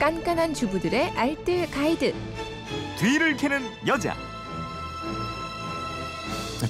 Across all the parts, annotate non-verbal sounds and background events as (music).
깐깐한 주부들의 알뜰 가이드. 뒤를 캐는 여자.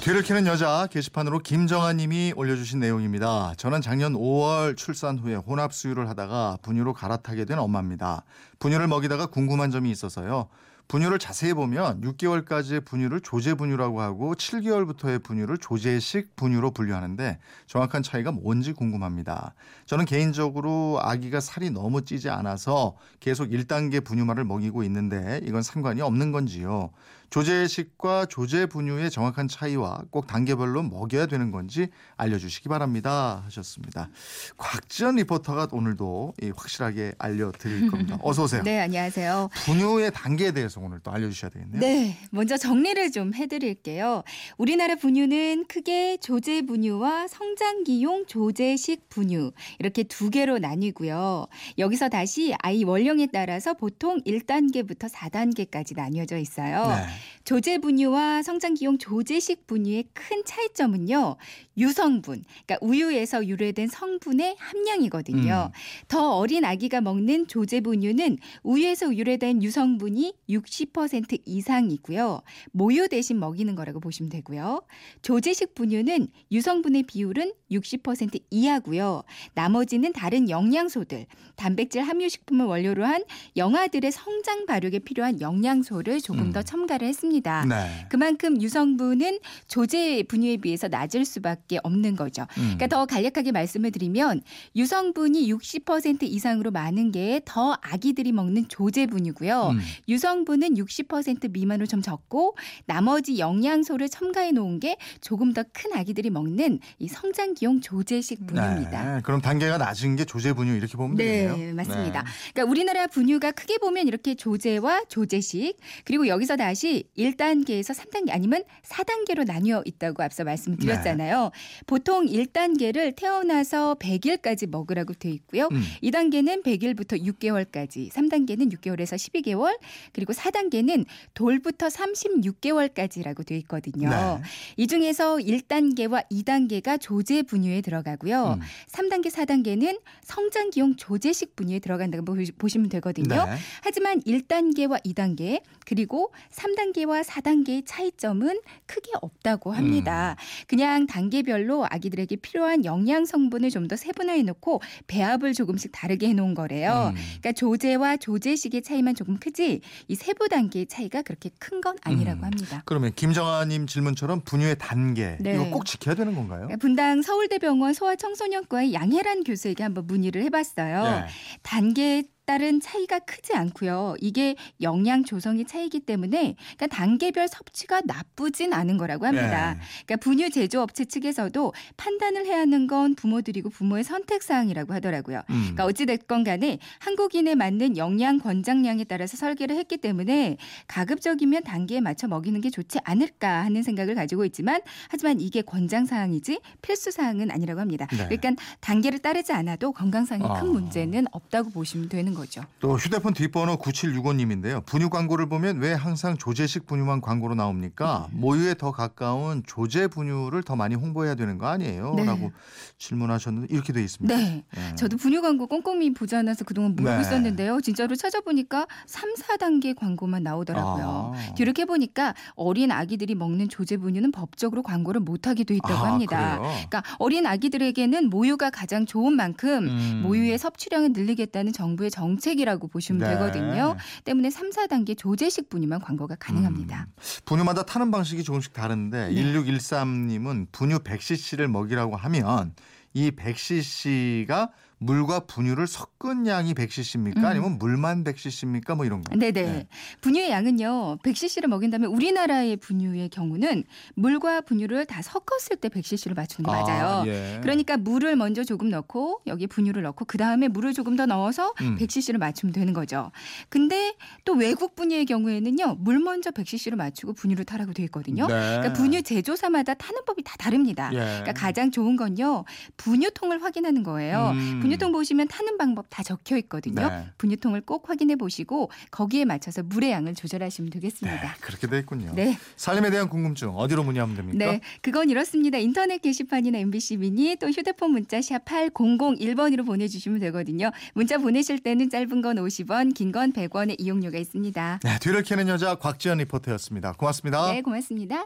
뒤를 캐는 여자 게시판으로 김정아 님이 올려주신 내용입니다. 저는 작년 5월 출산 후에 혼합 수유를 하다가 분유로 갈아타게 된 엄마입니다. 분유를 먹이다가 궁금한 점이 있어서요. 분유를 자세히 보면 6개월까지의 분유를 조제 분유라고 하고 7개월부터의 분유를 조제식 분유로 분류하는데 정확한 차이가 뭔지 궁금합니다. 저는 개인적으로 아기가 살이 너무 찌지 않아서 계속 1단계 분유말을 먹이고 있는데 이건 상관이 없는 건지요. 조제식과 조제 분유의 정확한 차이와 꼭 단계별로 먹여야 되는 건지 알려주시기 바랍니다 하셨습니다. 곽지연 리포터가 오늘도 확실하게 알려드릴 겁니다. 어서 오세요. (laughs) 네, 안녕하세요. 분유의 단계에 대해서 오늘 또 알려주셔야 되겠네요. 네, 먼저 정리를 좀 해드릴게요. 우리나라 분유는 크게 조제 분유와 성장기용 조제식 분유 이렇게 두 개로 나뉘고요. 여기서 다시 아이 원령에 따라서 보통 1단계부터 4단계까지 나뉘어져 있어요. 네. 조제 분유와 성장기용 조제식 분유의 큰 차이점은요. 유성분, 그러니까 우유에서 유래된 성분의 함량이거든요. 음. 더 어린 아기가 먹는 조제 분유는 우유에서 유래된 유성분이 60% 이상이고요. 모유 대신 먹이는 거라고 보시면 되고요. 조제식 분유는 유성분의 비율은 60% 이하고요. 나머지는 다른 영양소들, 단백질 함유 식품을 원료로 한 영아들의 성장 발육에 필요한 영양소를 조금 음. 더 첨가를 했습니다. 네. 그만큼 유성분은 조제 분유에 비해서 낮을 수밖에 없는 거죠. 음. 그러니까 더 간략하게 말씀을 드리면 유성분이 60% 이상으로 많은 게 더 아기들이 먹는 조제 분유고요. 음. 유성분 은 60% 미만으로 좀 적고 나머지 영양소를 첨가해 놓은 게 조금 더 큰 아기들이 먹는 이 성장기용 조제식 분유입니다. 네. 그럼 단계가 낮은 게 조제 분유 이렇게 보면 네, 되네요. 네, 맞습니다. 그러니까 우리나라 분유가 크게 보면 이렇게 조제와 조제식 그리고 여기서 다시 1단계에서 3단계 아니면 4단계로 나뉘어 있다고 앞서 말씀드렸잖아요. 네. 보통 1단계를 태어나서 100일까지 먹으라고 되어 있고요. 음. 2단계는 100일부터 6개월까지, 3단계는 6개월에서 12개월, 그리고 4단계는 돌부터 36개월까지라고 되어 있거든요. 네. 이 중에서 1단계와 2단계가 조제 분유에 들어가고요. 음. 3단계, 4단계는 성장 기용 조제식 분유에 들어간다고 보시면 되거든요. 네. 하지만 1단계와 2단계 그리고 3단계와 4단계의 차이점은 크게 없다고 합니다. 음. 그냥 단계별로 아기들에게 필요한 영양 성분을 좀 더 세분화해 놓고 배합을 조금씩 다르게 해 놓은 거래요. 음. 그러니까 조제와 조제식의 차이만 조금 크지 이 세부 단계의 차이가 그렇게 큰 건 아니라고 음. 합니다. 그러면 김정아님 질문처럼 분유의 단계 네. 이거 꼭 지켜야 되는 건가요? 그러니까 분당 서울대병원 소아청소년과의 양혜란 교수에게 한번 문의를 해봤어요. 네. 단계 따른 차이가 크지 않고요. 이게 영양 조성의 차이기 때문에 그러니까 단계별 섭취가 나쁘진 않은 거라고 합니다. 네. 그러니까 분유 제조업체 측에서도 판단을 해야 하는 건 부모들이고 부모의 선택 사항이라고 하더라고요. 음. 그러니까 어찌 됐건 간에 한국인에 맞는 영양 권장량에 따라서 설계를 했기 때문에 가급적이면 단계에 맞춰 먹이는 게 좋지 않을까 하는 생각을 가지고 있지만 하지만 이게 권장 사항이지 필수 사항은 아니라고 합니다. 네. 그러니까 단계를 따르지 않아도 건강상의 큰 아. 문제는 없다고 보시면 되는 거죠. 거죠. 또 휴대폰 뒷번호 9765님인데요. 분유 광고를 보면 왜 항상 조제식 분유만 광고로 나옵니까? 음. 모유에 더 가까운 조제 분유를 더 많이 홍보해야 되는 거 아니에요? 네. 라고 질문하셨는데 이렇게 돼 있습니다. 네. 네. 저도 분유 광고 꼼꼼히 보지 않아서 그동안 모르고 네. 있었는데요. 진짜로 찾아보니까 3, 4단계 광고만 나오더라고요. 아. 뒤렇게 보니까 어린 아기들이 먹는 조제 분유는 법적으로 광고를 못 하게 돼 있다고 아, 합니다. 그래요? 그러니까 어린 아기들에게는 모유가 가장 좋은 만큼 음. 모유의 섭취량을 늘리겠다는 정부의 정 정책이라고 보시면 네. 되거든요. 때문에 3, 4단계 조제식 분유만 광고가 가능합니다. 음. 분유마다 타는 방식이 조금씩 다른데 네. 1613님은 분유 100cc를 먹이라고 하면 이 100cc가 물과 분유를 섞은 양이 100cc입니까? 음. 아니면 물만 100cc입니까? 뭐 이런 거. 네네. 네. 분유의 양은요. 100cc를 먹인다면 우리나라의 분유의 경우는 물과 분유를 다 섞었을 때 100cc를 맞추는 게 맞아요. 아, 예. 그러니까 물을 먼저 조금 넣고 여기 분유를 넣고 그 다음에 물을 조금 더 넣어서 음. 100cc를 맞추면 되는 거죠. 근데 또 외국 분유의 경우에는요. 물 먼저 100cc를 맞추고 분유를 타라고 되어 있거든요. 네. 그러니까 분유 제조사마다 타는 법이 다 다릅니다. 예. 그러니까 가장 좋은 건요. 분유통을 확인하는 거예요. 음. 분유통 보시면 타는 방법 다 적혀 있거든요. 네. 분유통을 꼭 확인해 보시고 거기에 맞춰서 물의 양을 조절하시면 네, 되겠습니다. 그렇게 돼 있군요. 네. 살림에 대한 궁금증 어디로 문의하면 됩니까? 네, 그건 이렇습니다. 인터넷 게시판이나 MBC 미니 또 휴대폰 문자 샵 8001번으로 보내주시면 되거든요. 문자 보내실 때는 짧은 건 50원, 긴 건 100원의 이용료가 있습니다. 네, 뒤를 캐는 여자 곽지연 리포터였습니다. 고맙습니다. 네, 고맙습니다.